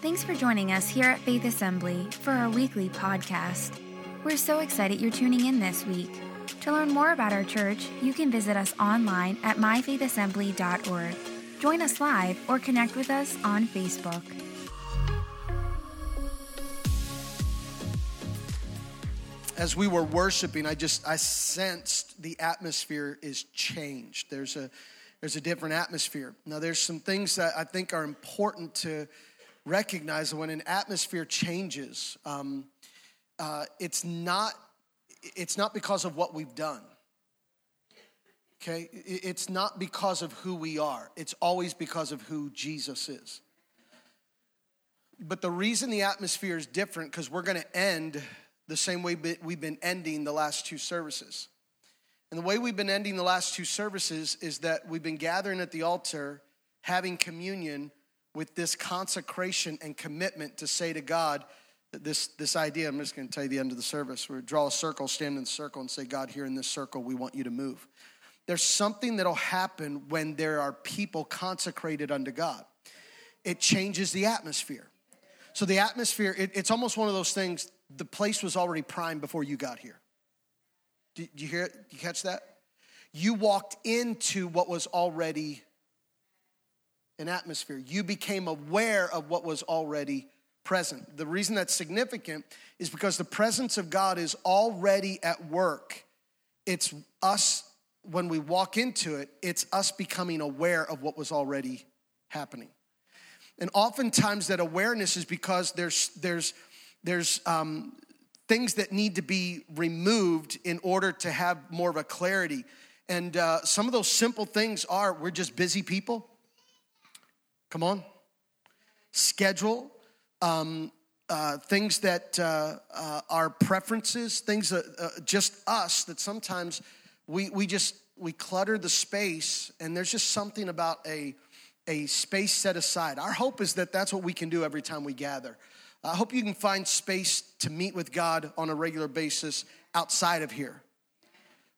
Thanks for joining us here at Faith Assembly for our weekly podcast. We're so excited you're tuning in this week. To learn more about our church, you can visit us online at myfaithassembly.org. Join us live or connect with us on Facebook. as we were worshiping, I just I sensed the atmosphere is changed. There's a there's a different atmosphere. Now there's some things that I think are important to recognize that when an atmosphere changes. Um, uh, it's not it's not because of what we've done. Okay, it's not because of who we are. It's always because of who Jesus is. But the reason the atmosphere is different because we're going to end the same way we've been ending the last two services. And the way we've been ending the last two services is that we've been gathering at the altar, having communion with this consecration and commitment to say to God, this, this idea, I'm just going to tell you the end of the service, we draw a circle, stand in the circle, and say, God, here in this circle, we want you to move. There's something that'll happen when there are people consecrated unto God. It changes the atmosphere. So the atmosphere, it, it's almost one of those things the place was already primed before you got here. Did you hear it? Did you catch that? You walked into what was already an atmosphere. You became aware of what was already present. The reason that's significant is because the presence of God is already at work. It's us, when we walk into it, it's us becoming aware of what was already happening. And oftentimes that awareness is because there's, there's, there's um, things that need to be removed in order to have more of a clarity. And uh, some of those simple things are we're just busy people. Come on. Schedule, um, uh, things that uh, uh are preferences, things that uh, just us that sometimes we, we just we clutter the space and there's just something about a, a space set aside. Our hope is that that's what we can do every time we gather. I hope you can find space to meet with God on a regular basis outside of here.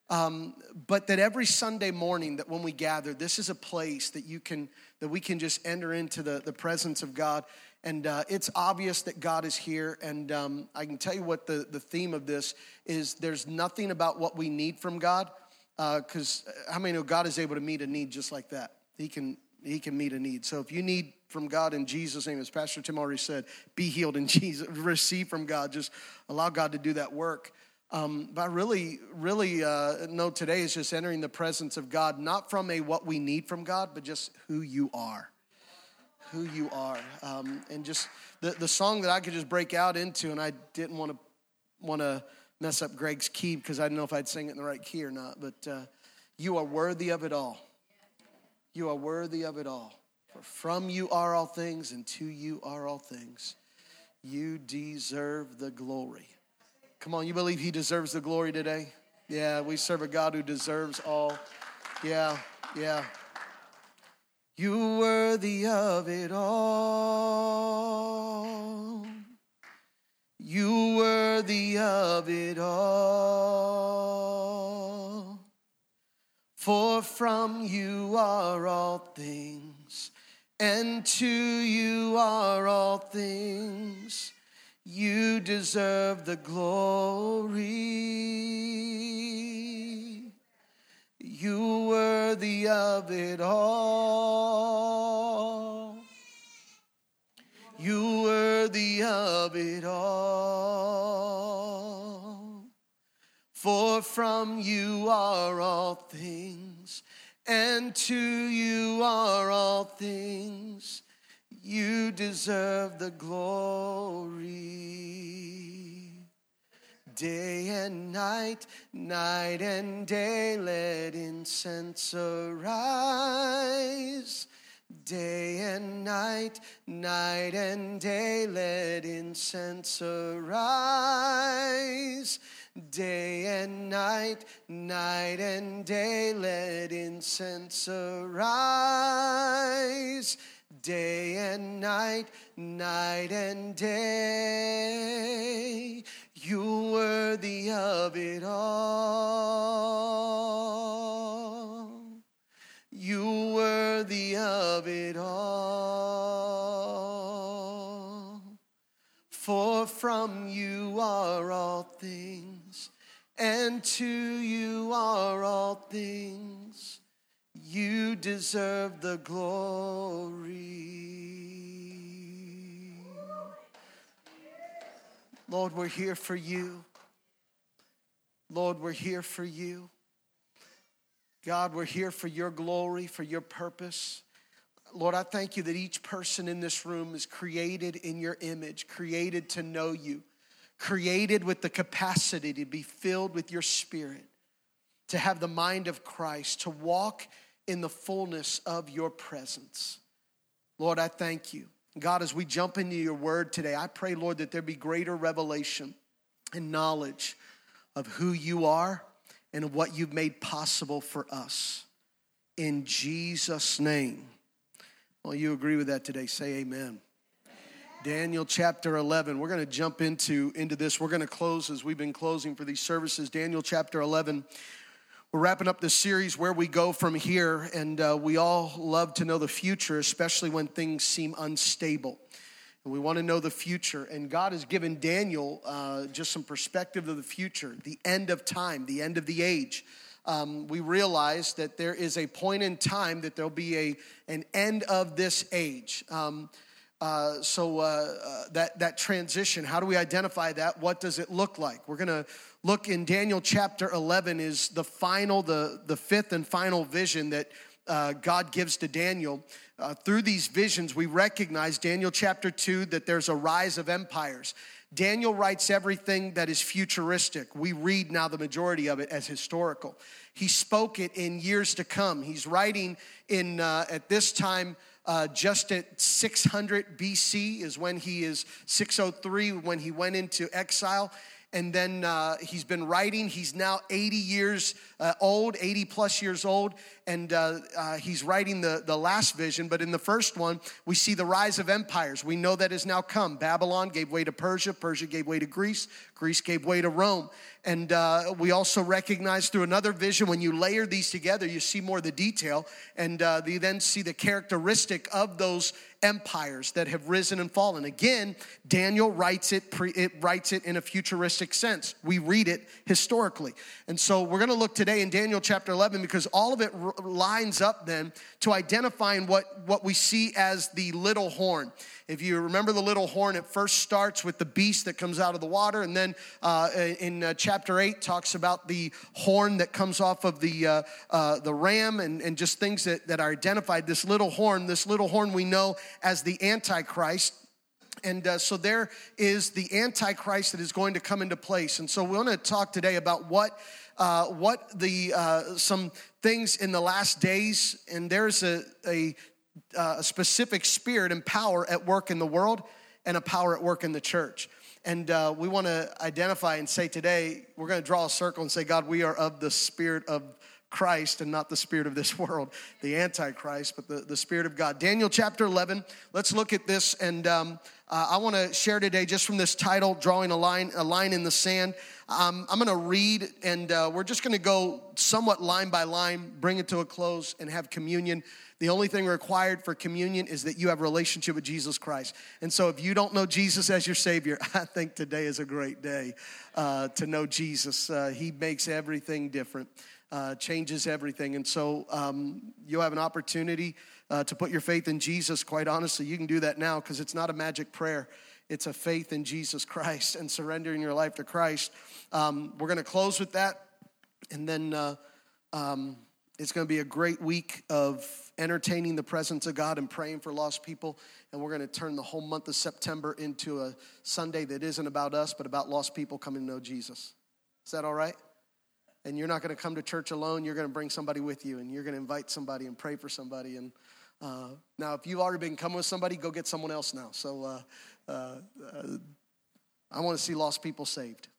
Um, but that every Sunday morning that when we gather, this is a place that you can that we can just enter into the, the presence of God. And uh, it's obvious that God is here. And um, I can tell you what the, the theme of this is there's nothing about what we need from God. Because uh, how many know God is able to meet a need just like that? He can, he can meet a need. So if you need from God in Jesus' name, as Pastor Tim already said, be healed in Jesus, receive from God, just allow God to do that work. Um, but I really, really uh, know today is just entering the presence of God, not from a what we need from God, but just who you are. Who you are. Um, and just the, the song that I could just break out into, and I didn't want to want to mess up Greg's key because I didn't know if I'd sing it in the right key or not, but uh, you are worthy of it all. You are worthy of it all. For from you are all things, and to you are all things. You deserve the glory. Come on, you believe He deserves the glory today? Yeah, we serve a God who deserves all. Yeah, yeah. You worthy of it all. You worthy of it all. For from you are all things and to you are all things. You deserve the glory. You worthy of it all. You worthy of it all. For from you are all things and to you are all things. You deserve the glory. Day and night, night and day, let incense arise. Day and night, night and day, let incense arise. Day and night, night and day, let incense arise. Day and night, night and day, you worthy of it all. You worthy of it all. For from you are all things, and to you are all things. You deserve the glory. Lord, we're here for you. Lord, we're here for you. God, we're here for your glory, for your purpose. Lord, I thank you that each person in this room is created in your image, created to know you, created with the capacity to be filled with your spirit, to have the mind of Christ, to walk in the fullness of your presence. Lord, I thank you. God, as we jump into your word today, I pray, Lord, that there be greater revelation and knowledge of who you are and what you've made possible for us. In Jesus' name. Well, you agree with that today? Say amen. Daniel chapter 11. We're going to jump into, into this. We're going to close as we've been closing for these services. Daniel chapter 11. We're wrapping up this series where we go from here, and uh, we all love to know the future, especially when things seem unstable. And we want to know the future. And God has given Daniel uh, just some perspective of the future, the end of time, the end of the age um, we realize that there is a point in time that there'll be a, an end of this age. Um, uh, so uh, uh, that that transition, how do we identify that? What does it look like? We're going to look in Daniel chapter 11 is the final, the the fifth and final vision that uh, God gives to Daniel. Uh, through these visions, we recognize Daniel chapter 2 that there's a rise of empires. Daniel writes everything that is futuristic. We read now the majority of it as historical. He spoke it in years to come. He's writing in uh, at this time uh, just at 600 BC is when he is 603 when he went into exile and then uh, he's been writing. He's now 80 years uh, old, 80 plus years old, and uh, uh, he's writing the, the last vision. But in the first one, we see the rise of empires. We know that has now come. Babylon gave way to Persia, Persia gave way to Greece, Greece gave way to Rome. And uh, we also recognize through another vision, when you layer these together, you see more of the detail, and uh, you then see the characteristic of those empires that have risen and fallen. Again, Daniel writes it, pre, it writes it in a futuristic sense. We read it historically. And so we're going to look today in Daniel chapter 11 because all of it r- lines up then to identifying what, what we see as the little horn. If you remember the little horn, it first starts with the beast that comes out of the water, and then uh, in uh, chapter 8 talks about the horn that comes off of the, uh, uh, the ram and, and just things that, that are identified. This little horn, this little horn we know as the Antichrist. And uh, so there is the Antichrist that is going to come into place. And so we want to talk today about what, uh, what the, uh, some things in the last days, and there's a, a uh, a specific spirit and power at work in the world and a power at work in the church. And uh, we want to identify and say today, we're going to draw a circle and say, God, we are of the spirit of Christ and not the spirit of this world, the Antichrist, but the, the spirit of God. Daniel chapter 11, let's look at this. And um, uh, I want to share today just from this title, Drawing a Line, a line in the Sand. Um, I'm going to read, and uh, we're just going to go somewhat line by line, bring it to a close, and have communion. The only thing required for communion is that you have a relationship with Jesus Christ. And so if you don't know Jesus as your Savior, I think today is a great day uh, to know Jesus. Uh, he makes everything different, uh, changes everything. And so um, you have an opportunity uh, to put your faith in Jesus. Quite honestly, you can do that now because it's not a magic prayer. It's a faith in Jesus Christ and surrendering your life to Christ. Um, we're going to close with that. And then uh, um, it's going to be a great week of entertaining the presence of God and praying for lost people. And we're going to turn the whole month of September into a Sunday that isn't about us, but about lost people coming to know Jesus. Is that all right? And you're not going to come to church alone. You're going to bring somebody with you, and you're going to invite somebody and pray for somebody. And uh, now, if you've already been coming with somebody, go get someone else now. So uh, uh, uh I want to see lost people saved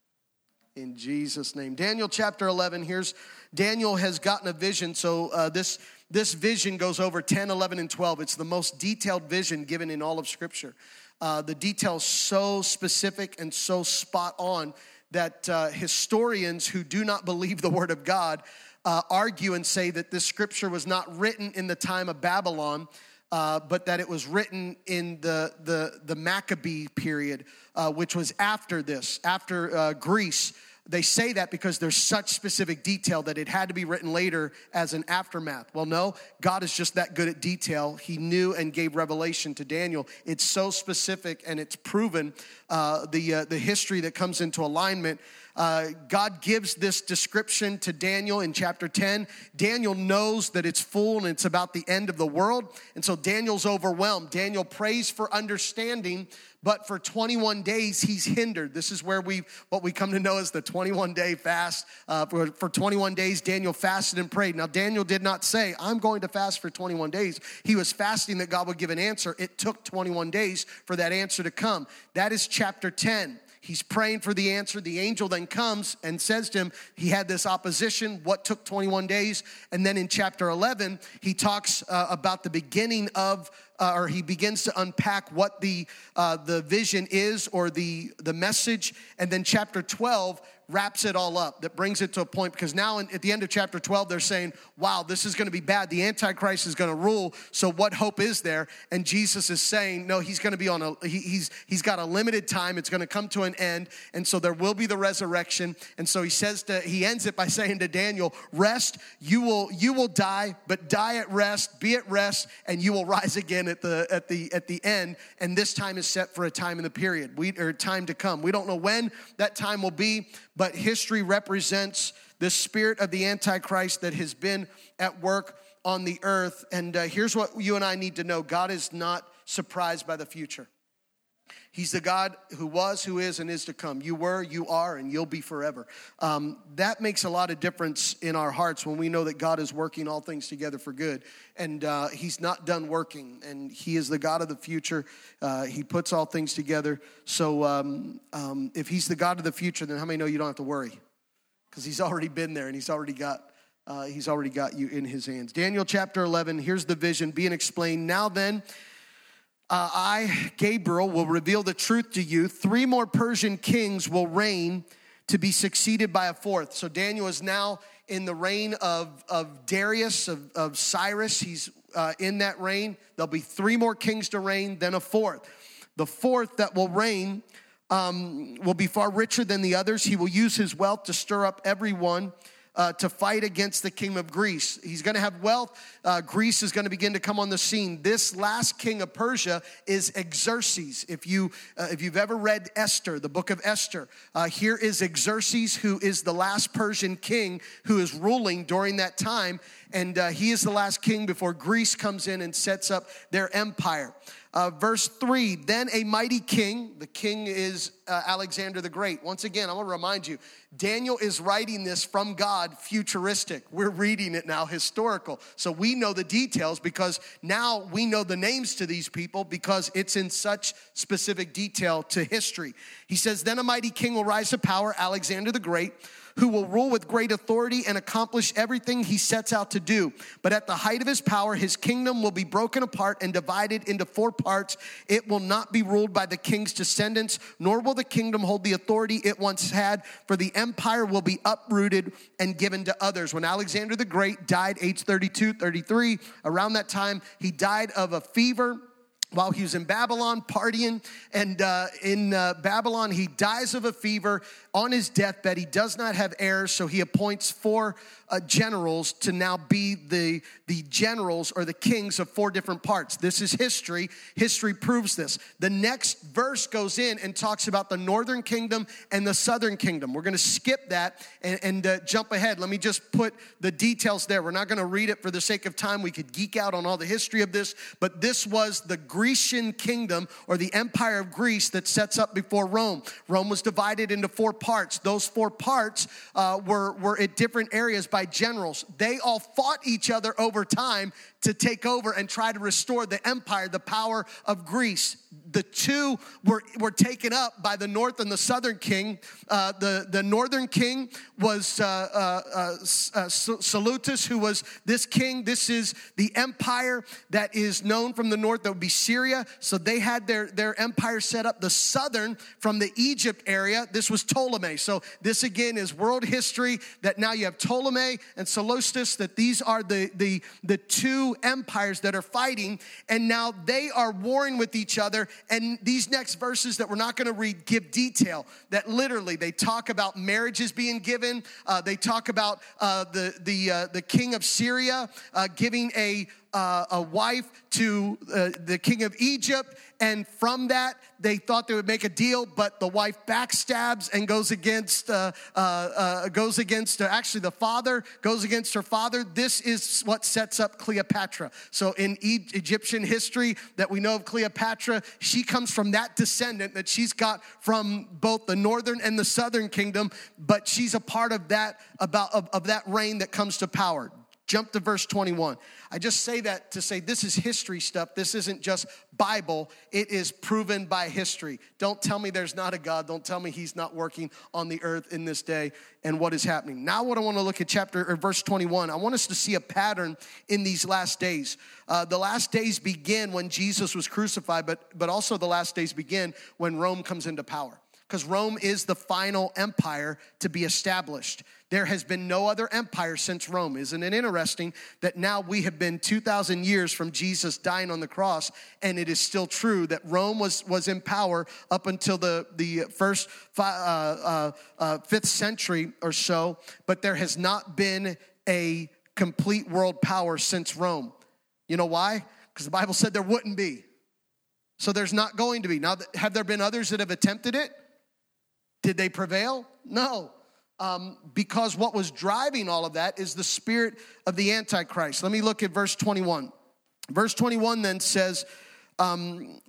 in Jesus' name. Daniel chapter 11, here's Daniel has gotten a vision. So uh, this, this vision goes over 10, 11, and 12. It's the most detailed vision given in all of Scripture. Uh, the details so specific and so spot on that uh, historians who do not believe the Word of God uh, argue and say that this Scripture was not written in the time of Babylon. uh, but that it was written in the, the, the Maccabee period, uh, which was after this, after uh, Greece. They say that because there's such specific detail that it had to be written later as an aftermath. Well, no, God is just that good at detail. He knew and gave revelation to Daniel. It's so specific and it's proven uh, the, uh, the history that comes into alignment uh, God gives this description to Daniel in chapter 10. Daniel knows that it's full and it's about the end of the world. And so Daniel's overwhelmed. Daniel prays for understanding, but for 21 days he's hindered. This is where we, what we come to know as the 21 day fast. Uh, for, for 21 days, Daniel fasted and prayed. Now, Daniel did not say, I'm going to fast for 21 days. He was fasting that God would give an answer. It took 21 days for that answer to come. That is chapter 10. He's praying for the answer. The angel then comes and says to him, He had this opposition. What took 21 days? And then in chapter 11, he talks uh, about the beginning of, uh, or he begins to unpack what the, uh, the vision is or the, the message. And then chapter 12 wraps it all up, that brings it to a point because now in, at the end of chapter 12, they're saying, wow, this is going to be bad. The Antichrist is going to rule. So what hope is there? And Jesus is saying, no, he's going to be on a, he, he's, he's got a limited time. It's going to come to an end. And so there will be the resurrection. And so he says to, he ends it by saying to Daniel, rest, you will, you will die, but die at rest, be at rest, and you will rise again at the, at the, at the end. And this time is set for a time in the period, we, or time to come. We don't know when that time will be, but history represents the spirit of the Antichrist that has been at work on the earth. And uh, here's what you and I need to know God is not surprised by the future. He's the God who was, who is, and is to come. You were, you are, and you'll be forever. Um, that makes a lot of difference in our hearts when we know that God is working all things together for good. And uh, He's not done working, and He is the God of the future. Uh, he puts all things together. So um, um, if He's the God of the future, then how many know you don't have to worry? Because He's already been there and He's already got. Uh, he's already got you in his hands. Daniel chapter 11, here's the vision being explained. Now then, uh, I, Gabriel, will reveal the truth to you. Three more Persian kings will reign to be succeeded by a fourth. So Daniel is now in the reign of, of Darius, of, of Cyrus. He's uh, in that reign. There'll be three more kings to reign, then a fourth. The fourth that will reign um, will be far richer than the others. He will use his wealth to stir up everyone uh, to fight against the king of Greece. He's going to have wealth. Uh, Greece is going to begin to come on the scene. This last king of Persia is Xerxes. If you uh, if you've ever read Esther, the book of Esther, uh, here is Xerxes, who is the last Persian king who is ruling during that time, and uh, he is the last king before Greece comes in and sets up their empire. Uh, verse 3 Then a mighty king, the king is uh, Alexander the Great. Once again, I want to remind you, Daniel is writing this from God futuristic. We're reading it now historical. So we know the details because now we know the names to these people because it's in such specific detail to history. He says, Then a mighty king will rise to power, Alexander the Great who will rule with great authority and accomplish everything he sets out to do. But at the height of his power, his kingdom will be broken apart and divided into four parts. It will not be ruled by the king's descendants, nor will the kingdom hold the authority it once had, for the empire will be uprooted and given to others. When Alexander the Great died, age 32, 33, around that time, he died of a fever while he was in Babylon partying. And uh, in uh, Babylon, he dies of a fever on his deathbed. He does not have heirs, so he appoints four uh, generals to now be the, the generals or the kings of four different parts. This is history. History proves this. The next verse goes in and talks about the northern kingdom and the southern kingdom. We're going to skip that and, and uh, jump ahead. Let me just put the details there. We're not going to read it for the sake of time. We could geek out on all the history of this, but this was the Grecian kingdom or the empire of Greece that sets up before Rome. Rome was divided into four parts. Those four parts uh, were, were at different areas by generals. They all fought each other over time to take over and try to restore the empire, the power of Greece. The two were, were taken up by the north and the southern king. Uh, the, the northern king was uh, uh, uh, uh Seleucus, who was this king. This is the empire that is known from the north, that would be Syria. So they had their, their empire set up. The southern, from the Egypt area, this was Ptolemy. So this again is world history that now you have Ptolemy and Seleucus, that these are the, the, the two empires that are fighting, and now they are warring with each other. And these next verses that we're not going to read give detail that literally they talk about marriages being given. Uh, they talk about uh, the the uh, the king of Syria uh, giving a uh, a wife to uh, the king of Egypt. And from that, they thought they would make a deal, but the wife backstabs and goes against, uh, uh, uh goes against, actually the father goes against her father. This is what sets up Cleopatra. So in e- Egyptian history that we know of Cleopatra, she comes from that descendant that she's got from both the northern and the southern kingdom, but she's a part of that, about, of, of that reign that comes to power. Jump to verse 21. I just say that to say this is history stuff. This isn't just Bible, it is proven by history. Don't tell me there's not a God. Don't tell me he's not working on the earth in this day and what is happening. Now, what I want to look at chapter or verse 21, I want us to see a pattern in these last days. Uh, the last days begin when Jesus was crucified, but, but also the last days begin when Rome comes into power because Rome is the final empire to be established. There has been no other empire since Rome. Isn't it interesting that now we have been 2,000 years from Jesus dying on the cross, and it is still true that Rome was, was in power up until the, the first uh, uh, uh, fifth century or so, but there has not been a complete world power since Rome. You know why? Because the Bible said there wouldn't be. So there's not going to be. Now, have there been others that have attempted it? Did they prevail? No. Um, because what was driving all of that is the spirit of the Antichrist. Let me look at verse 21. Verse 21 then says, um,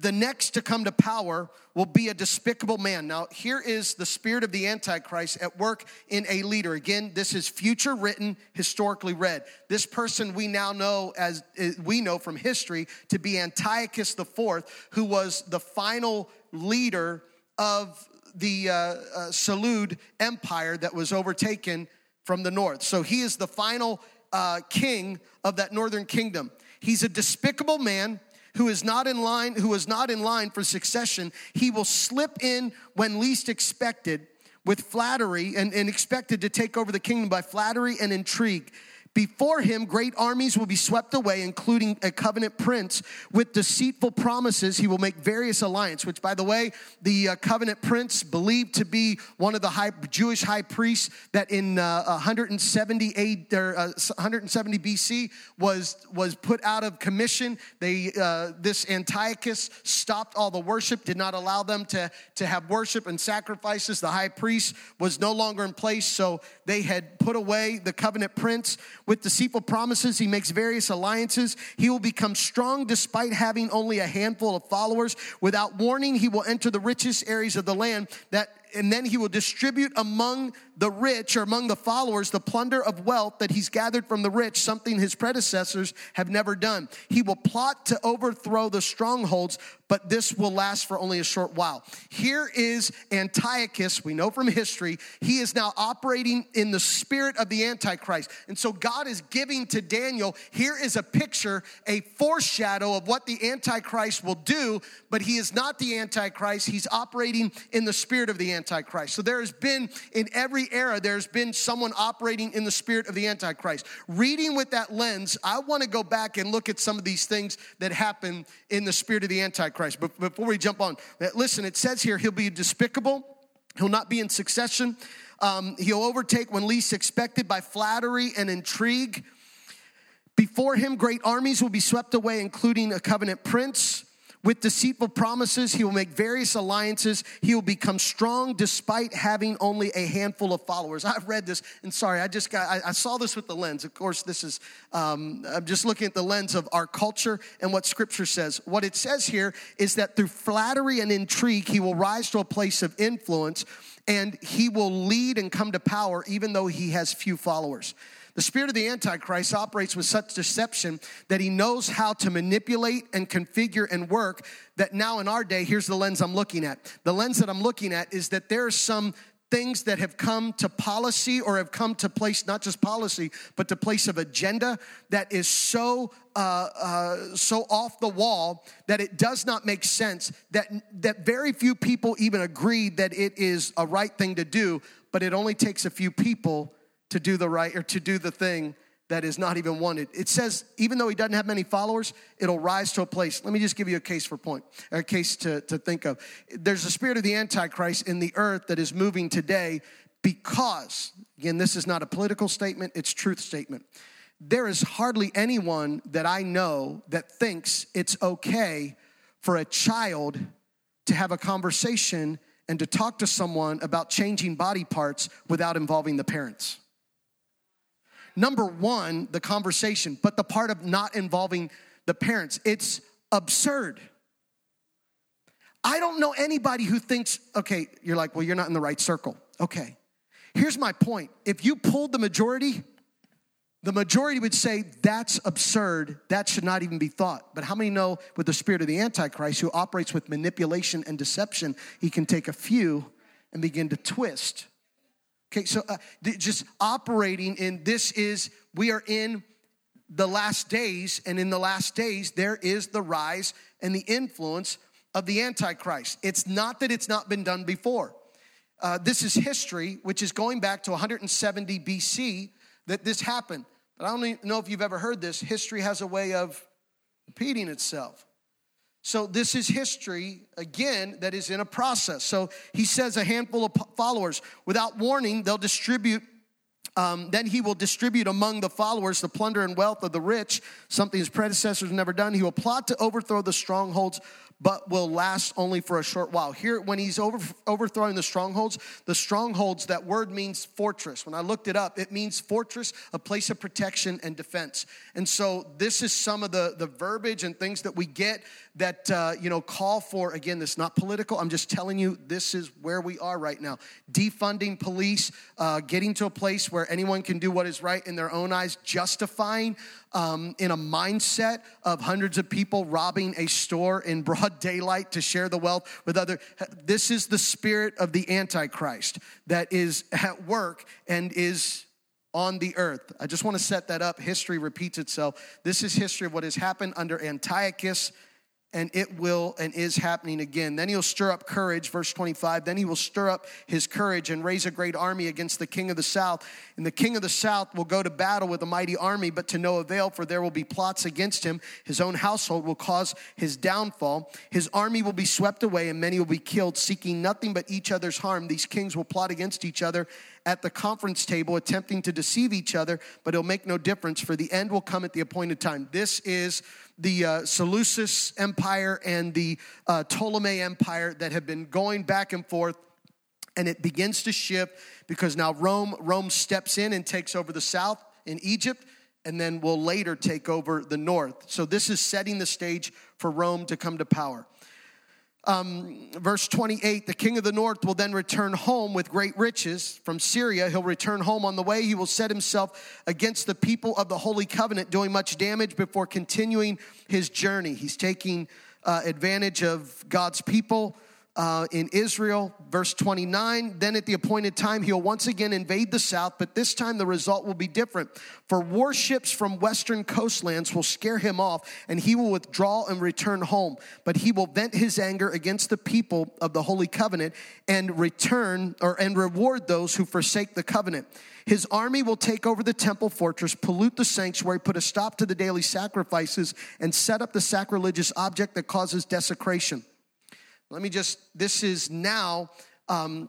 the next to come to power will be a despicable man. Now, here is the spirit of the Antichrist at work in a leader. Again, this is future written, historically read. This person we now know as eh, we know from history to be Antiochus IV, who was the final leader of the uh, uh, Empire that was overtaken from the north. So he is the final uh, king of that northern kingdom. He's a despicable man who is not in line who is not in line for succession he will slip in when least expected with flattery and, and expected to take over the kingdom by flattery and intrigue before him, great armies will be swept away, including a covenant prince. With deceitful promises, he will make various alliances, which, by the way, the uh, covenant prince believed to be one of the high, Jewish high priests that in uh, 170, AD, or, uh, 170 BC was, was put out of commission. They, uh, this Antiochus stopped all the worship, did not allow them to, to have worship and sacrifices. The high priest was no longer in place, so they had put away the covenant prince. With deceitful promises, he makes various alliances. He will become strong despite having only a handful of followers. Without warning, he will enter the richest areas of the land that and then he will distribute among the rich or among the followers the plunder of wealth that he's gathered from the rich, something his predecessors have never done. He will plot to overthrow the strongholds, but this will last for only a short while. Here is Antiochus, we know from history, he is now operating in the spirit of the Antichrist. And so God is giving to Daniel, here is a picture, a foreshadow of what the Antichrist will do, but he is not the Antichrist, he's operating in the spirit of the Antichrist. Antichrist. So there has been, in every era, there's been someone operating in the spirit of the Antichrist. Reading with that lens, I want to go back and look at some of these things that happen in the spirit of the Antichrist. But before we jump on, listen, it says here, he'll be despicable, he'll not be in succession, um, he'll overtake when least expected by flattery and intrigue. Before him, great armies will be swept away, including a covenant prince. With deceitful promises, he will make various alliances. He will become strong despite having only a handful of followers. I've read this, and sorry, I just got, I, I saw this with the lens. Of course, this is, um, I'm just looking at the lens of our culture and what scripture says. What it says here is that through flattery and intrigue, he will rise to a place of influence and he will lead and come to power even though he has few followers. The spirit of the Antichrist operates with such deception that he knows how to manipulate and configure and work. That now, in our day, here's the lens I'm looking at. The lens that I'm looking at is that there are some things that have come to policy or have come to place not just policy but to place of agenda that is so uh, uh, so off the wall that it does not make sense that that very few people even agree that it is a right thing to do but it only takes a few people to do the right or to do the thing that is not even wanted. It says, even though he doesn't have many followers, it'll rise to a place. Let me just give you a case for point, a case to, to think of. There's a spirit of the Antichrist in the earth that is moving today because, again, this is not a political statement, it's truth statement. There is hardly anyone that I know that thinks it's okay for a child to have a conversation and to talk to someone about changing body parts without involving the parents number one, the conversation, but the part of not involving the parents. It's absurd. I don't know anybody who thinks, okay, you're like, well, you're not in the right circle. Okay. Here's my point. If you pulled the majority, the majority would say that's absurd. That should not even be thought. But how many know with the spirit of the Antichrist who operates with manipulation and deception, he can take a few and begin to twist Okay, so uh, just operating in this is, we are in the last days, and in the last days, there is the rise and the influence of the Antichrist. It's not that it's not been done before. Uh, this is history, which is going back to 170 BC that this happened. But I don't know if you've ever heard this. History has a way of repeating itself. So, this is history, again, that is in a process. So, he says a handful of followers, without warning, they'll distribute. Um, then he will distribute among the followers the plunder and wealth of the rich, something his predecessors never done. He will plot to overthrow the strongholds but will last only for a short while. Here, when he's over, overthrowing the strongholds, the strongholds, that word means fortress. When I looked it up, it means fortress, a place of protection and defense. And so, this is some of the, the verbiage and things that we get that, uh, you know, call for, again, this is not political. I'm just telling you, this is where we are right now. Defunding police, uh, getting to a place where anyone can do what is right in their own eyes, justifying um, in a mindset of hundreds of people robbing a store in broad daylight to share the wealth with other. This is the spirit of the Antichrist that is at work and is on the earth. I just want to set that up. History repeats itself. This is history of what has happened under Antiochus and it will and is happening again. Then he'll stir up courage, verse 25. Then he will stir up his courage and raise a great army against the king of the south. And the king of the south will go to battle with a mighty army, but to no avail, for there will be plots against him. His own household will cause his downfall. His army will be swept away, and many will be killed, seeking nothing but each other's harm. These kings will plot against each other at the conference table, attempting to deceive each other, but it'll make no difference, for the end will come at the appointed time. This is the uh, Seleucus Empire and the uh, Ptolemy Empire that have been going back and forth and it begins to shift because now Rome Rome steps in and takes over the south in Egypt and then will later take over the north. So this is setting the stage for Rome to come to power um, verse 28 the king of the north will then return home with great riches from Syria. He'll return home on the way. He will set himself against the people of the Holy Covenant, doing much damage before continuing his journey. He's taking uh, advantage of God's people uh, in Israel. Verse 29 Then at the appointed time, he'll once again invade the south, but this time the result will be different. For warships from western coastlands will scare him off, and he will withdraw and return home. But he will vent his anger against the people of the Holy Covenant and return or and reward those who forsake the covenant. His army will take over the temple fortress, pollute the sanctuary, put a stop to the daily sacrifices, and set up the sacrilegious object that causes desecration. Let me just, this is now um,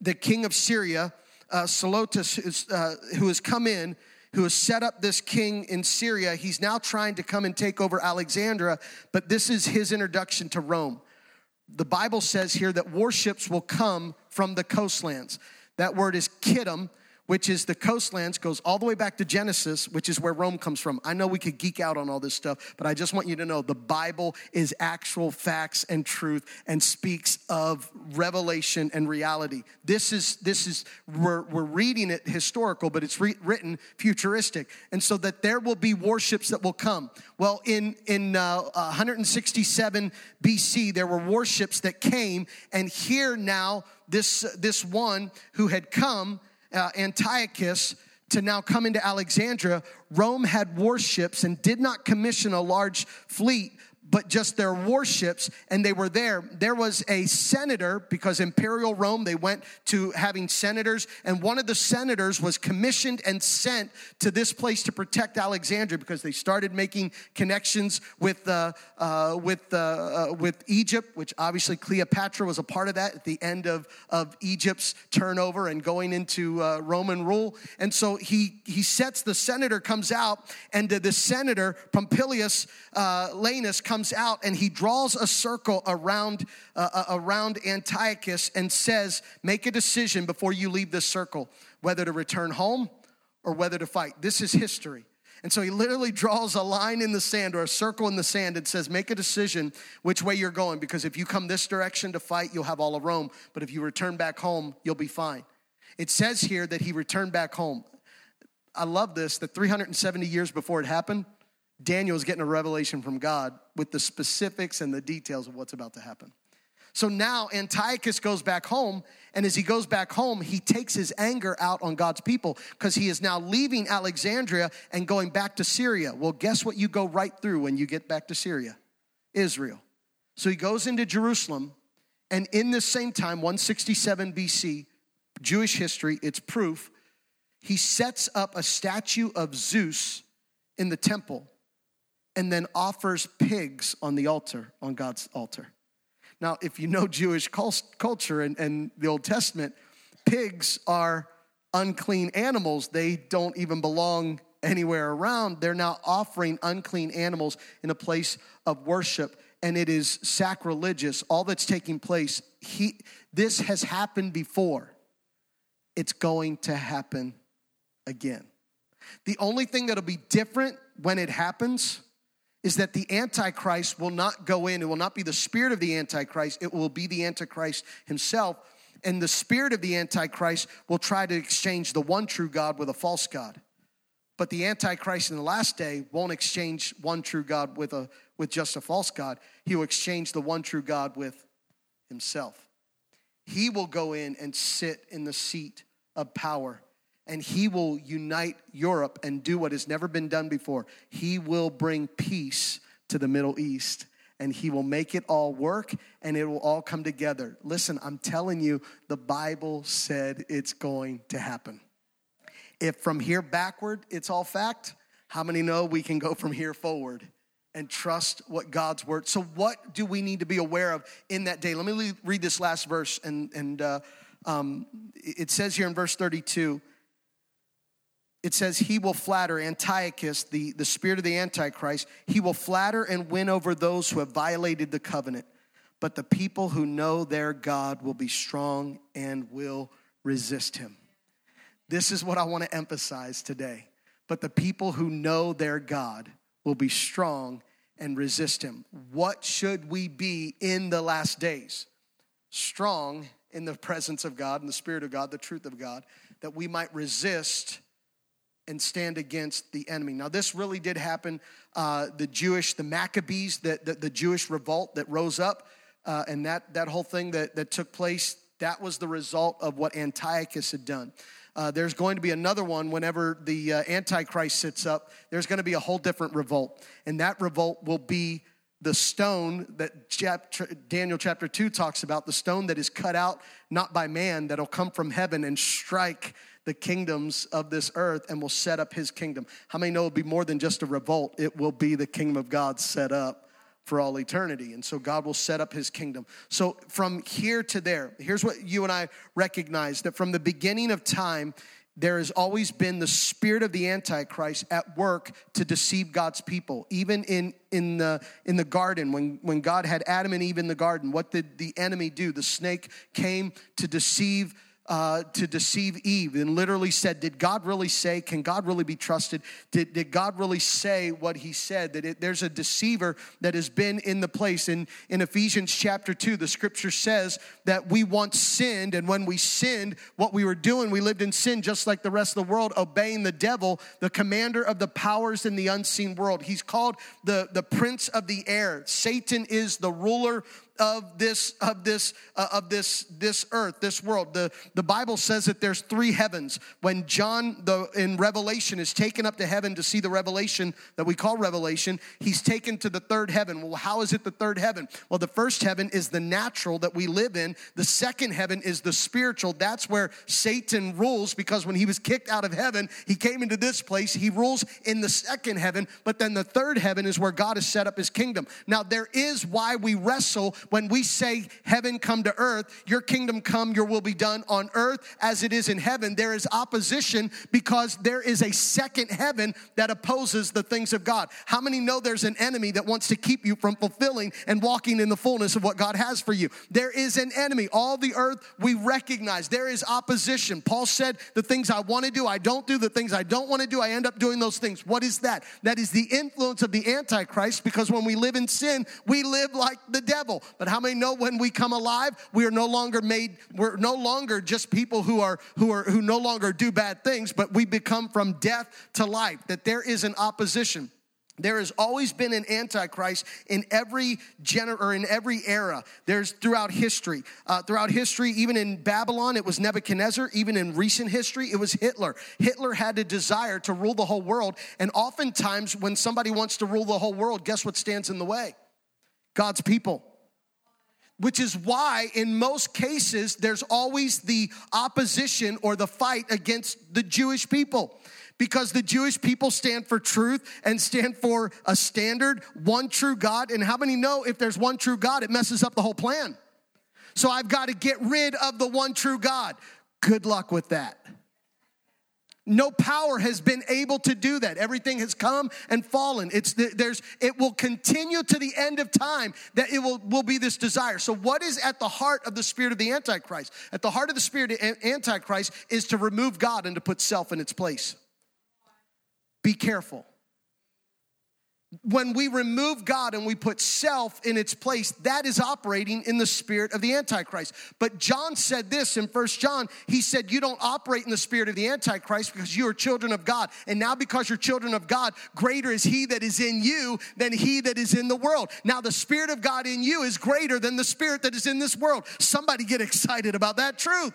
the king of Syria, uh, Seleucus, uh, who has come in, who has set up this king in Syria. He's now trying to come and take over Alexandria, but this is his introduction to Rome. The Bible says here that warships will come from the coastlands. That word is kittim, which is the coastlands, goes all the way back to Genesis, which is where Rome comes from. I know we could geek out on all this stuff, but I just want you to know the Bible is actual facts and truth and speaks of revelation and reality. This is, this is we're, we're reading it historical, but it's re- written futuristic. And so that there will be warships that will come. Well, in, in uh, 167 BC, there were warships that came, and here now, this, this one who had come uh, Antiochus to now come into Alexandria, Rome had warships and did not commission a large fleet, but just their warships, and they were there. There was a senator, because Imperial Rome, they went to having senators, and one of the senators was commissioned and sent to this place to protect Alexandria because they started making connections with, uh, uh, with, uh, uh with Egypt, which obviously Cleopatra was a part of that at the end of, of Egypt's turnover and going into uh, Roman rule. And so he, he sets the senator comes out, and the senator, Pompilius uh, Laenas, comes out and he draws a circle around, uh, uh, around Antiochus and says, Make a decision before you leave this circle whether to return home or whether to fight. This is history. And so he literally draws a line in the sand or a circle in the sand and says, Make a decision which way you're going, because if you come this direction to fight, you'll have all of Rome. But if you return back home, you'll be fine. It says here that he returned back home. I love this that 370 years before it happened, Daniel is getting a revelation from God with the specifics and the details of what's about to happen. So now Antiochus goes back home, and as he goes back home, he takes his anger out on God's people because he is now leaving Alexandria and going back to Syria. Well, guess what you go right through when you get back to Syria? Israel. So he goes into Jerusalem, and in this same time, 167 BC, Jewish history, it's proof, he sets up a statue of Zeus in the temple and then offers pigs on the altar, on God's altar. Now, if you know Jewish culture and, and the Old Testament, pigs are unclean animals. They don't even belong anywhere around. They're now offering unclean animals in a place of worship, and it is sacrilegious. All that's taking place, he, this has happened before. It's going to happen again. The only thing that'll be different when it happens is that the Antichrist will not go in. It will not be the spirit of the Antichrist, it will be the Antichrist himself. And the spirit of the Antichrist will try to exchange the one true God with a false God. But the Antichrist in the last day won't exchange one true God with, a, with just a false God. He will exchange the one true God with himself. He will go in and sit in the seat of power and he will unite Europe and do what has never been done before. He will bring peace to the Middle East and he will make it all work and it will all come together. Listen, I'm telling you, the Bible said it's going to happen. If from here backward it's all fact, how many know we can go from here forward? and trust what God's word. So, what do we need to be aware of in that day? Let me read this last verse, and and uh, um, it says here in verse thirty-two it says he will flatter Antiochus, the, the spirit of the Antichrist, he will flatter and win over those who have violated the covenant. But the people who know their God will be strong and will resist him. This is what I want to emphasize today. But the people who know their God will be strong and resist him. What should we be in the last days? Strong in the presence of God and the Spirit of God, the truth of God, that we might resist and stand against the enemy. Now, this really did happen. Uh, the Jewish, the Maccabees, the, the, the Jewish revolt that rose up, uh, and that, that whole thing that, that took place, that was the result of what Antiochus had done. Uh, there's going to be another one whenever the uh, Antichrist sits up. There's going to be a whole different revolt. And that revolt will be the stone that Daniel chapter 2 talks about, the stone that is cut out not by man, that'll come from heaven and strike the kingdoms of this earth and will set up his kingdom. How many know it'll be more than just a revolt? It will be the kingdom of God set up for all eternity. And so God will set up his kingdom. So from here to there, here's what you and I recognize that from the beginning of time, there has always been the spirit of the antichrist at work to deceive god's people even in, in, the, in the garden when, when god had adam and eve in the garden what did the enemy do the snake came to deceive uh, to deceive Eve and literally said, Did God really say? Can God really be trusted? Did, did God really say what he said? That it, there's a deceiver that has been in the place. In, in Ephesians chapter 2, the scripture says that we once sinned, and when we sinned, what we were doing, we lived in sin just like the rest of the world, obeying the devil, the commander of the powers in the unseen world. He's called the, the prince of the air. Satan is the ruler of this of this uh, of this this earth, this world. The the Bible says that there's three heavens. When John the in Revelation is taken up to heaven to see the revelation that we call revelation, he's taken to the third heaven. Well, how is it the third heaven? Well, the first heaven is the natural that we live in. The second heaven is the spiritual. That's where Satan rules because when he was kicked out of heaven, he came into this place. He rules in the second heaven, but then the third heaven is where God has set up his kingdom. Now, there is why we wrestle when we say, Heaven come to earth, your kingdom come, your will be done on earth as it is in heaven. There is opposition because there is a second heaven that opposes the things of God. How many know there's an enemy that wants to keep you from fulfilling and walking in the fullness of what God has for you? There is an enemy. All the earth we recognize there is opposition. Paul said, The things I want to do, I don't do. The things I don't want to do, I end up doing those things. What is that? That is the influence of the Antichrist because when we live in sin, we live like the devil. But how many know when we come alive, we are no longer made, we're no longer just people who are who are who no longer do bad things, but we become from death to life, that there is an opposition. There has always been an antichrist in every gener or in every era. There's throughout history. Uh, throughout history, even in Babylon, it was Nebuchadnezzar. Even in recent history, it was Hitler. Hitler had a desire to rule the whole world, and oftentimes, when somebody wants to rule the whole world, guess what stands in the way? God's people which is why in most cases there's always the opposition or the fight against the Jewish people. Because the Jewish people stand for truth and stand for a standard, one true God. And how many know if there's one true God, it messes up the whole plan? So I've got to get rid of the one true God. Good luck with that. No power has been able to do that. Everything has come and fallen. It's there's it will continue to the end of time that it will, will be this desire. So what is at the heart of the spirit of the antichrist? At the heart of the spirit of antichrist is to remove God and to put self in its place. Be careful when we remove God and we put self in its place, that is operating in the spirit of the Antichrist. But John said this in First John. He said, You don't operate in the spirit of the Antichrist because you are children of God. And now, because you're children of God, greater is he that is in you than he that is in the world. Now, the spirit of God in you is greater than the spirit that is in this world. Somebody get excited about that truth.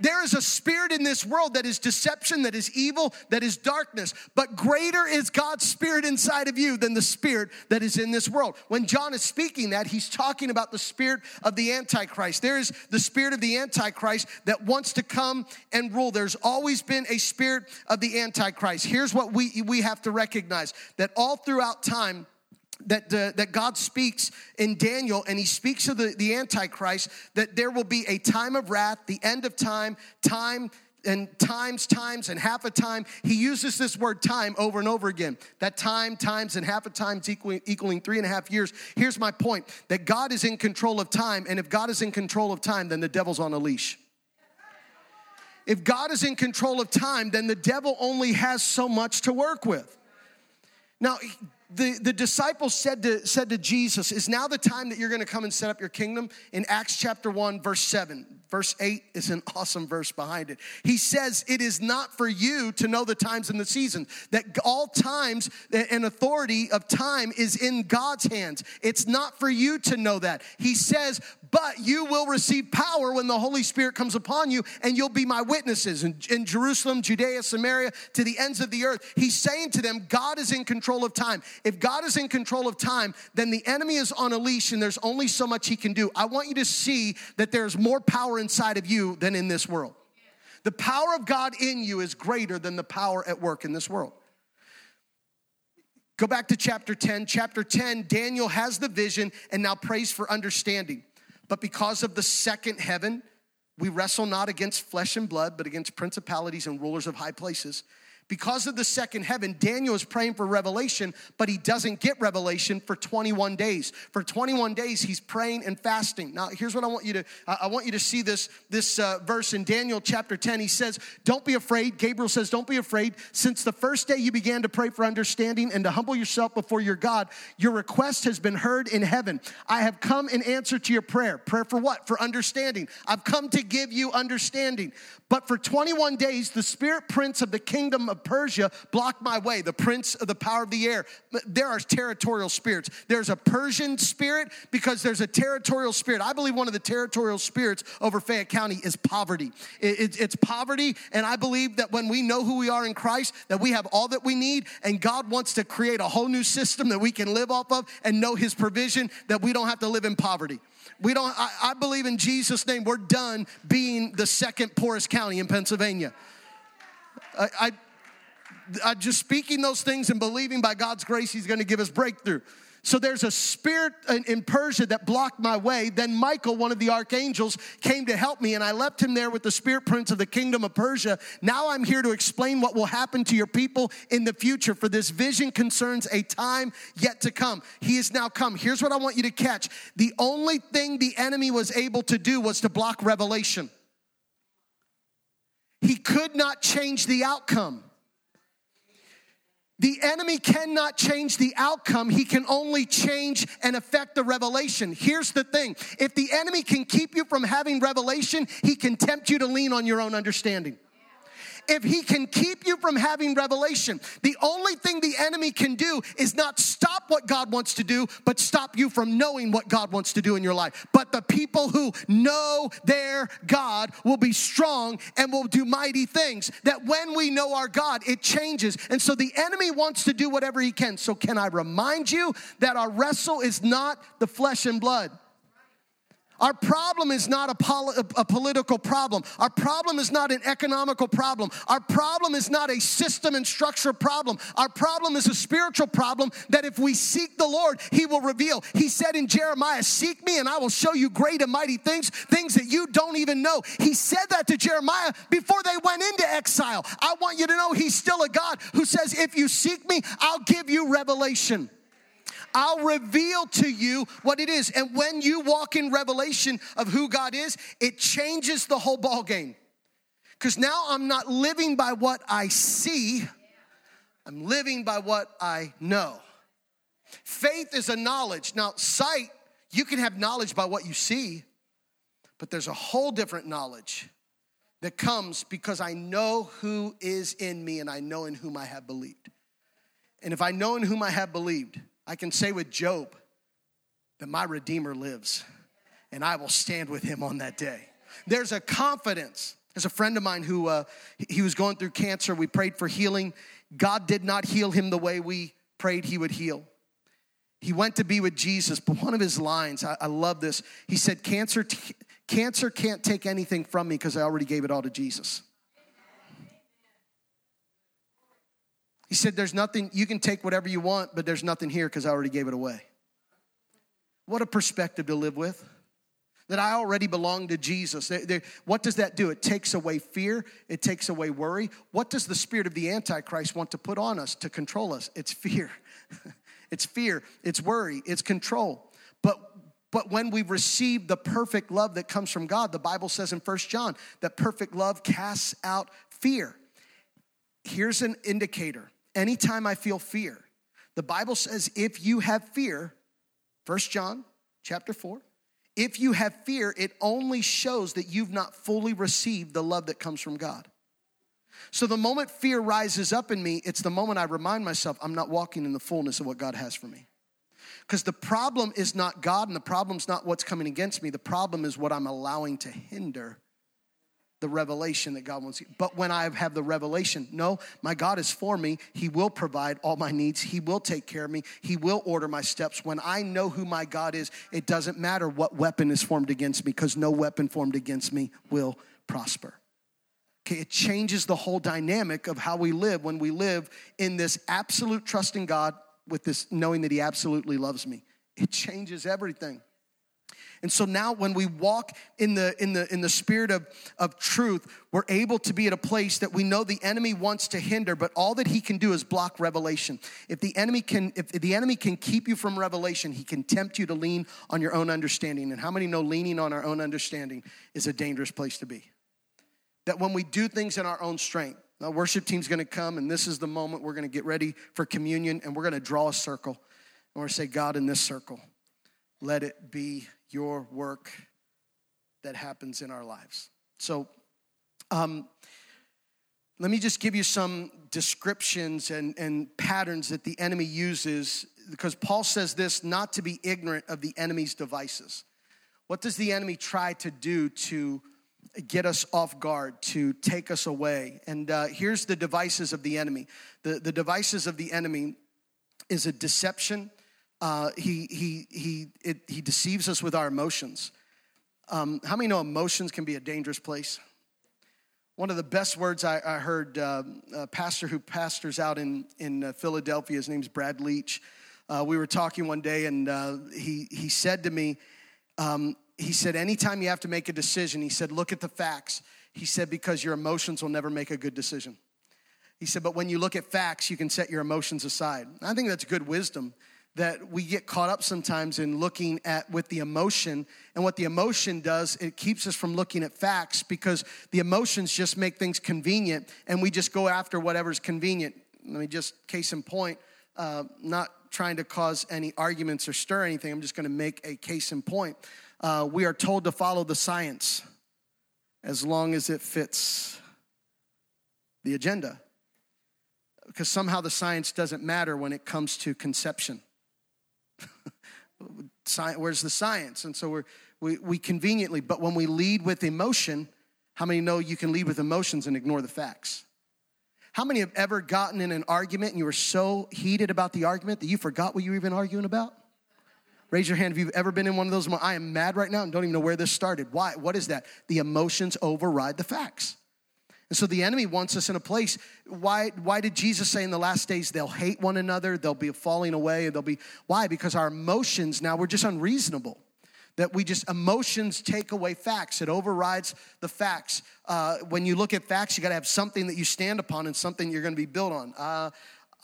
There is a spirit in this world that is deception, that is evil, that is darkness. But greater is God's spirit inside of you than the spirit that is in this world. When John is speaking that, he's talking about the spirit of the Antichrist. There is the spirit of the Antichrist that wants to come and rule. There's always been a spirit of the Antichrist. Here's what we, we have to recognize that all throughout time, that, uh, that God speaks in Daniel, and he speaks of the, the Antichrist, that there will be a time of wrath, the end of time, time and times, times, and half a time. He uses this word time over and over again. That time, times, and half a time is equaling, equaling three and a half years. Here's my point that God is in control of time, and if God is in control of time, then the devil's on a leash. If God is in control of time, then the devil only has so much to work with. Now, the, the disciples said to, said to Jesus, Is now the time that you're gonna come and set up your kingdom? In Acts chapter 1, verse 7. Verse 8 is an awesome verse behind it. He says, It is not for you to know the times and the seasons, that all times and authority of time is in God's hands. It's not for you to know that. He says, But you will receive power when the Holy Spirit comes upon you, and you'll be my witnesses in, in Jerusalem, Judea, Samaria, to the ends of the earth. He's saying to them, God is in control of time. If God is in control of time, then the enemy is on a leash and there's only so much he can do. I want you to see that there's more power inside of you than in this world. The power of God in you is greater than the power at work in this world. Go back to chapter 10. Chapter 10, Daniel has the vision and now prays for understanding. But because of the second heaven, we wrestle not against flesh and blood, but against principalities and rulers of high places. Because of the second heaven, Daniel is praying for revelation, but he doesn't get revelation for 21 days. For 21 days, he's praying and fasting. Now, here's what I want you to I want you to see this this uh, verse in Daniel chapter 10. He says, "Don't be afraid." Gabriel says, "Don't be afraid. Since the first day you began to pray for understanding and to humble yourself before your God, your request has been heard in heaven. I have come in answer to your prayer. Prayer for what? For understanding. I've come to give you understanding. But for 21 days, the spirit prince of the kingdom of of Persia blocked my way, the prince of the power of the air. There are territorial spirits. There's a Persian spirit because there's a territorial spirit. I believe one of the territorial spirits over Fayette County is poverty. It's poverty, and I believe that when we know who we are in Christ, that we have all that we need, and God wants to create a whole new system that we can live off of and know His provision, that we don't have to live in poverty. We don't, I, I believe in Jesus' name, we're done being the second poorest county in Pennsylvania. I, I, I just speaking those things and believing by God's grace, He's gonna give us breakthrough. So there's a spirit in Persia that blocked my way. Then Michael, one of the archangels, came to help me, and I left him there with the spirit prince of the kingdom of Persia. Now I'm here to explain what will happen to your people in the future, for this vision concerns a time yet to come. He is now come. Here's what I want you to catch the only thing the enemy was able to do was to block revelation, he could not change the outcome. The enemy cannot change the outcome. He can only change and affect the revelation. Here's the thing if the enemy can keep you from having revelation, he can tempt you to lean on your own understanding if he can keep you from having revelation, the only thing the enemy can do is not stop what God wants to do, but stop you from knowing what God wants to do in your life. But the people who know their God will be strong and will do mighty things. That when we know our God, it changes. And so the enemy wants to do whatever he can. So, can I remind you that our wrestle is not the flesh and blood? Our problem is not a, poli- a, political problem. Our problem is not an economical problem. Our problem is not a system and structure problem. Our problem is a spiritual problem that if we seek the Lord, He will reveal. He said in Jeremiah, Seek me and I will show you great and mighty things, things that you don't even know. He said that to Jeremiah before they went into exile. I want you to know He's still a God who says, If you seek me, I'll give you revelation. I'll reveal to you what it is. And when you walk in revelation of who God is, it changes the whole ball game. Because now I'm not living by what I see, I'm living by what I know. Faith is a knowledge. Now, sight, you can have knowledge by what you see, but there's a whole different knowledge that comes because I know who is in me and I know in whom I have believed. And if I know in whom I have believed, I can say with Job that my Redeemer lives and I will stand with him on that day. There's a confidence. There's a friend of mine who uh, he was going through cancer. We prayed for healing. God did not heal him the way we prayed he would heal. He went to be with Jesus, but one of his lines, I, I love this. He said, "Cancer, t- cancer can't take anything from me because I already gave it all to Jesus." He said, There's nothing, you can take whatever you want, but there's nothing here because I already gave it away. What a perspective to live with. That I already belong to Jesus. what does that do? It takes away fear, it takes away worry. What does the spirit of the Antichrist want to put on us to control us? It's fear. it's fear, it's worry, it's control. But but when we receive the perfect love that comes from God, the Bible says in First John that perfect love casts out fear. Here's an indicator anytime I feel fear. The Bible says if you have fear, First John chapter 4, if you have fear, it only shows that you've not fully received the love that comes from God. So the moment fear rises up in me, it's the moment I remind myself I'm not walking in the fullness of what God has for me. Because the problem is not God and the problem's not what's coming against me. The problem is what I'm allowing to hinder the revelation that God wants. But when I have the revelation, no, my God is for me. He will provide all my needs. He will take care of me. He will order my steps. When I know who my God is, it doesn't matter what weapon is formed against me because no weapon formed against me will prosper. Okay, it changes the whole dynamic of how we live when we live in this absolute trust in God with this knowing that He absolutely loves me. It changes everything. And so now when we walk in the in the in the spirit of, of truth, we're able to be at a place that we know the enemy wants to hinder, but all that he can do is block revelation. If the enemy can if the enemy can keep you from revelation, he can tempt you to lean on your own understanding. And how many know leaning on our own understanding is a dangerous place to be? That when we do things in our own strength, the worship team's gonna come, and this is the moment we're gonna get ready for communion, and we're gonna draw a circle. And we're gonna say, God, in this circle, let it be your work that happens in our lives. So, um, let me just give you some descriptions and, and patterns that the enemy uses because Paul says this not to be ignorant of the enemy's devices. What does the enemy try to do to get us off guard, to take us away? And uh, here's the devices of the enemy the, the devices of the enemy is a deception. Uh, he, he, he, it, he deceives us with our emotions. Um, how many know emotions can be a dangerous place? One of the best words I, I heard, uh, a pastor who pastors out in, in uh, Philadelphia, his name's Brad Leach. Uh, we were talking one day, and uh, he, he said to me, um, he said, anytime you have to make a decision, he said, look at the facts. He said, because your emotions will never make a good decision. He said, but when you look at facts, you can set your emotions aside. I think that's good wisdom that we get caught up sometimes in looking at with the emotion and what the emotion does it keeps us from looking at facts because the emotions just make things convenient and we just go after whatever's convenient. Let me just case in point uh, not trying to cause any arguments or stir anything i'm just going to make a case in point. Uh, we are told to follow the science as long as it fits the agenda because somehow the science doesn't matter when it comes to conception Where's the science? And so we're, we, we conveniently, but when we lead with emotion, how many know you can lead with emotions and ignore the facts? How many have ever gotten in an argument and you were so heated about the argument that you forgot what you were even arguing about? Raise your hand if you've ever been in one of those. I am mad right now and don't even know where this started. Why? What is that? The emotions override the facts. And so the enemy wants us in a place. Why, why did Jesus say in the last days they'll hate one another, they'll be falling away, and they'll be why? Because our emotions now we're just unreasonable. That we just emotions take away facts. It overrides the facts. Uh, when you look at facts, you got to have something that you stand upon and something you're going to be built on. Uh,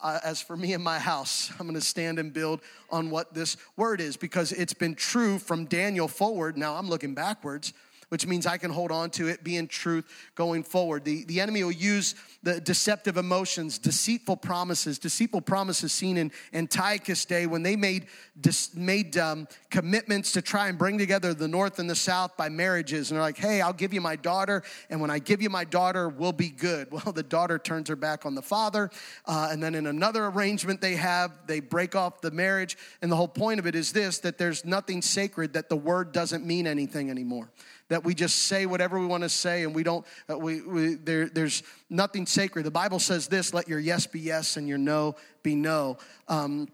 uh, as for me and my house, I'm going to stand and build on what this word is because it's been true from Daniel forward. Now I'm looking backwards which means I can hold on to it, be in truth going forward. The, the enemy will use the deceptive emotions, deceitful promises, deceitful promises seen in Antiochus' day when they made, dis, made um, commitments to try and bring together the North and the South by marriages. And they're like, hey, I'll give you my daughter, and when I give you my daughter, we'll be good. Well, the daughter turns her back on the father. Uh, and then in another arrangement they have, they break off the marriage. And the whole point of it is this that there's nothing sacred, that the word doesn't mean anything anymore that we just say whatever we want to say and we don't uh, we, we there, there's nothing sacred. The bible says this let your yes be yes and your no be no. Um,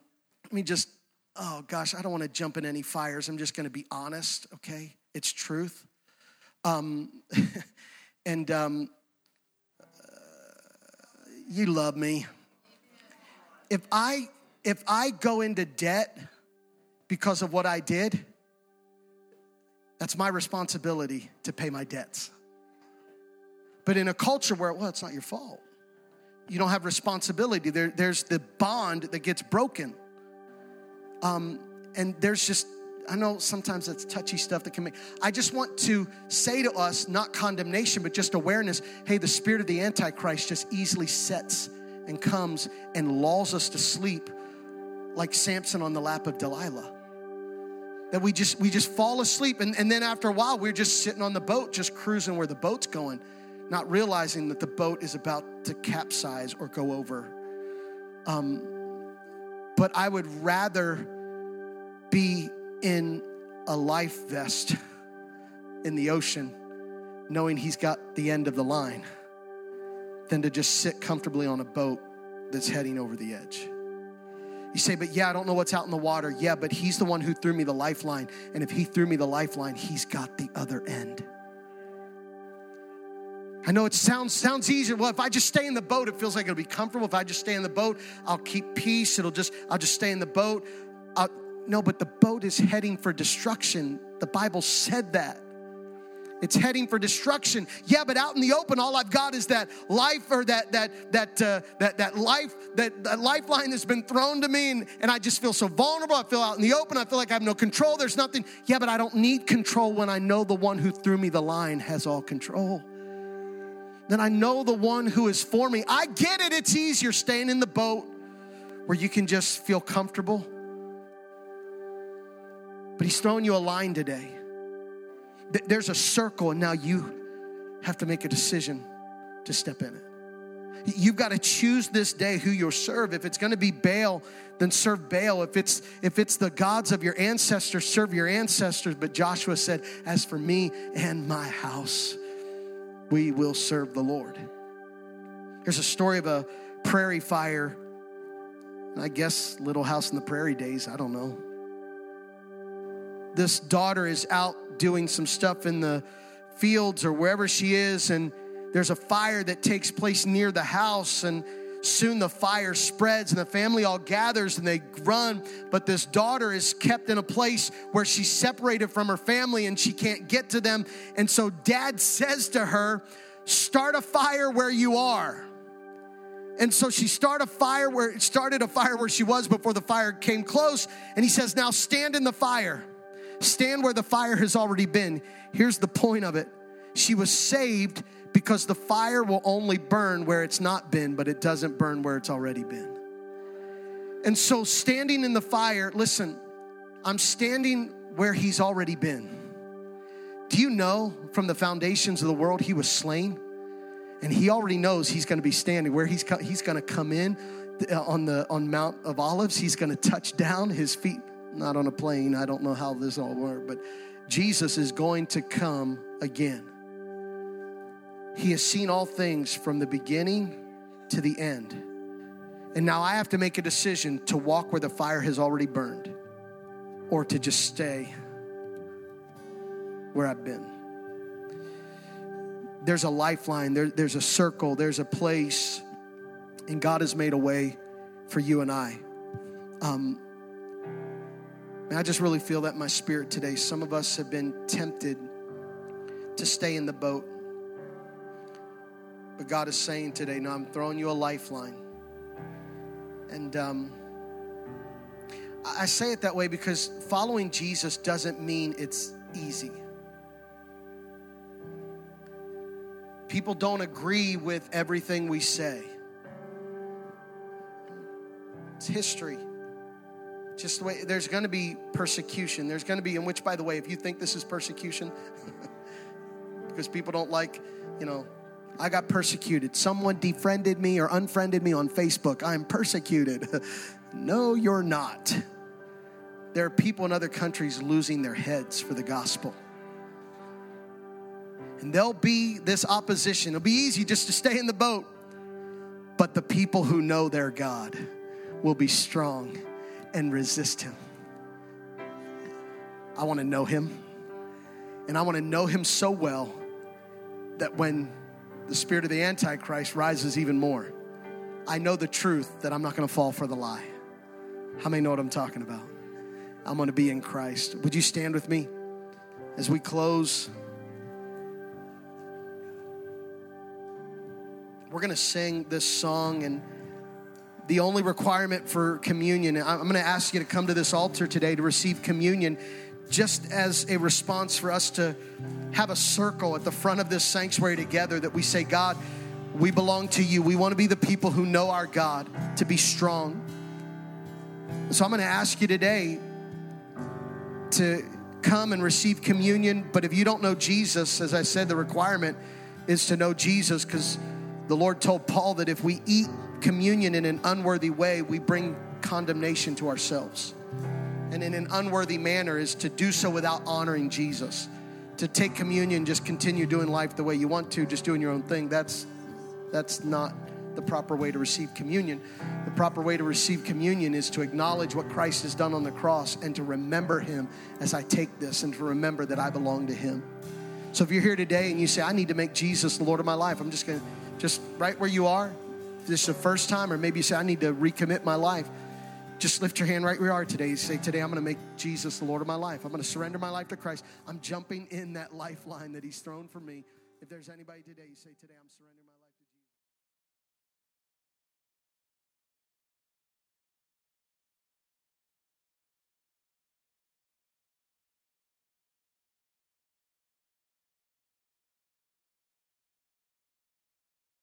let me just oh gosh i don't want to jump in any fires. I'm just going to be honest okay? It's truth. Um, and um, uh, you love me. If i if i go into debt because of what i did that's my responsibility to pay my debts. But in a culture where, well, it's not your fault, you don't have responsibility. There, there's the bond that gets broken. Um, and there's just, I know sometimes that's touchy stuff that can make. I just want to say to us, not condemnation, but just awareness hey, the spirit of the Antichrist just easily sets and comes and lulls us to sleep like Samson on the lap of Delilah that we just we just fall asleep. And, and then after a while we're just sitting on the boat just cruising where the boat's going not realizing that the boat is about to capsize or go over. Um, but i would rather be in a life vest in the ocean knowing he's got the end of the line than to just sit comfortably on a boat that's heading over the edge you say, but yeah, I don't know what's out in the water. Yeah, but he's the one who threw me the lifeline. And if he threw me the lifeline, he's got the other end. I know it sounds sounds easier. Well, if I just stay in the boat, it feels like it'll be comfortable. If I just stay in the boat, I'll keep peace. It'll just I'll just stay in the boat. I'll, no, but the boat is heading for destruction. The Bible said that. It's heading for destruction. Yeah, but out in the open, all I've got is that life or that that that uh, that that life that, that lifeline that's been thrown to me, and, and I just feel so vulnerable. I feel out in the open. I feel like I have no control. There's nothing. Yeah, but I don't need control when I know the one who threw me the line has all control. Then I know the one who is for me. I get it. It's easier staying in the boat where you can just feel comfortable. But he's throwing you a line today there's a circle, and now you have to make a decision to step in it. You've got to choose this day who you'll serve. If it's going to be Baal, then serve Baal. If it's if it's the gods of your ancestors, serve your ancestors. But Joshua said, "As for me and my house, we will serve the Lord." There's a story of a prairie fire. I guess Little House in the Prairie days, I don't know. This daughter is out doing some stuff in the fields or wherever she is and there's a fire that takes place near the house and soon the fire spreads and the family all gathers and they run. But this daughter is kept in a place where she's separated from her family and she can't get to them. And so dad says to her start a fire where you are. And so she started a fire where started a fire where she was before the fire came close. And he says now stand in the fire stand where the fire has already been here's the point of it she was saved because the fire will only burn where it's not been, but it doesn't burn where it's already been. And so, standing in the fire, listen, I'm standing where he's already been. Do you know from the foundations of the world he was slain? And he already knows he's going to be standing where he's, he's going to come in uh, on the on Mount of Olives. He's going to touch down his feet, not on a plane. I don't know how this all worked, but Jesus is going to come again. He has seen all things from the beginning to the end. And now I have to make a decision to walk where the fire has already burned or to just stay where I've been. There's a lifeline, there, there's a circle, there's a place, and God has made a way for you and I. Um, and I just really feel that in my spirit today. Some of us have been tempted to stay in the boat but God is saying today, no, I'm throwing you a lifeline. And um, I say it that way because following Jesus doesn't mean it's easy. People don't agree with everything we say. It's history. Just the way there's going to be persecution. There's going to be, in which, by the way, if you think this is persecution, because people don't like, you know, I got persecuted. Someone defriended me or unfriended me on Facebook. I'm persecuted. no, you're not. There are people in other countries losing their heads for the gospel. And there'll be this opposition. It'll be easy just to stay in the boat. But the people who know their God will be strong and resist him. I want to know him. And I want to know him so well that when the spirit of the Antichrist rises even more. I know the truth that I'm not going to fall for the lie. How many know what I'm talking about? I'm going to be in Christ. Would you stand with me as we close? We're going to sing this song, and the only requirement for communion, I'm going to ask you to come to this altar today to receive communion just as a response for us to have a circle at the front of this sanctuary together that we say, God, we belong to you. We want to be the people who know our God, to be strong. So I'm going to ask you today to come and receive communion. But if you don't know Jesus, as I said, the requirement is to know Jesus because the Lord told Paul that if we eat communion in an unworthy way, we bring condemnation to ourselves and in an unworthy manner is to do so without honoring Jesus. To take communion, just continue doing life the way you want to, just doing your own thing. That's that's not the proper way to receive communion. The proper way to receive communion is to acknowledge what Christ has done on the cross and to remember him as I take this and to remember that I belong to him. So if you're here today and you say, I need to make Jesus the Lord of my life, I'm just gonna, just right where you are, this is the first time, or maybe you say, I need to recommit my life just lift your hand right where you are today. Say, Today I'm going to make Jesus the Lord of my life. I'm going to surrender my life to Christ. I'm jumping in that lifeline that He's thrown for me. If there's anybody today, you say, Today I'm surrendering.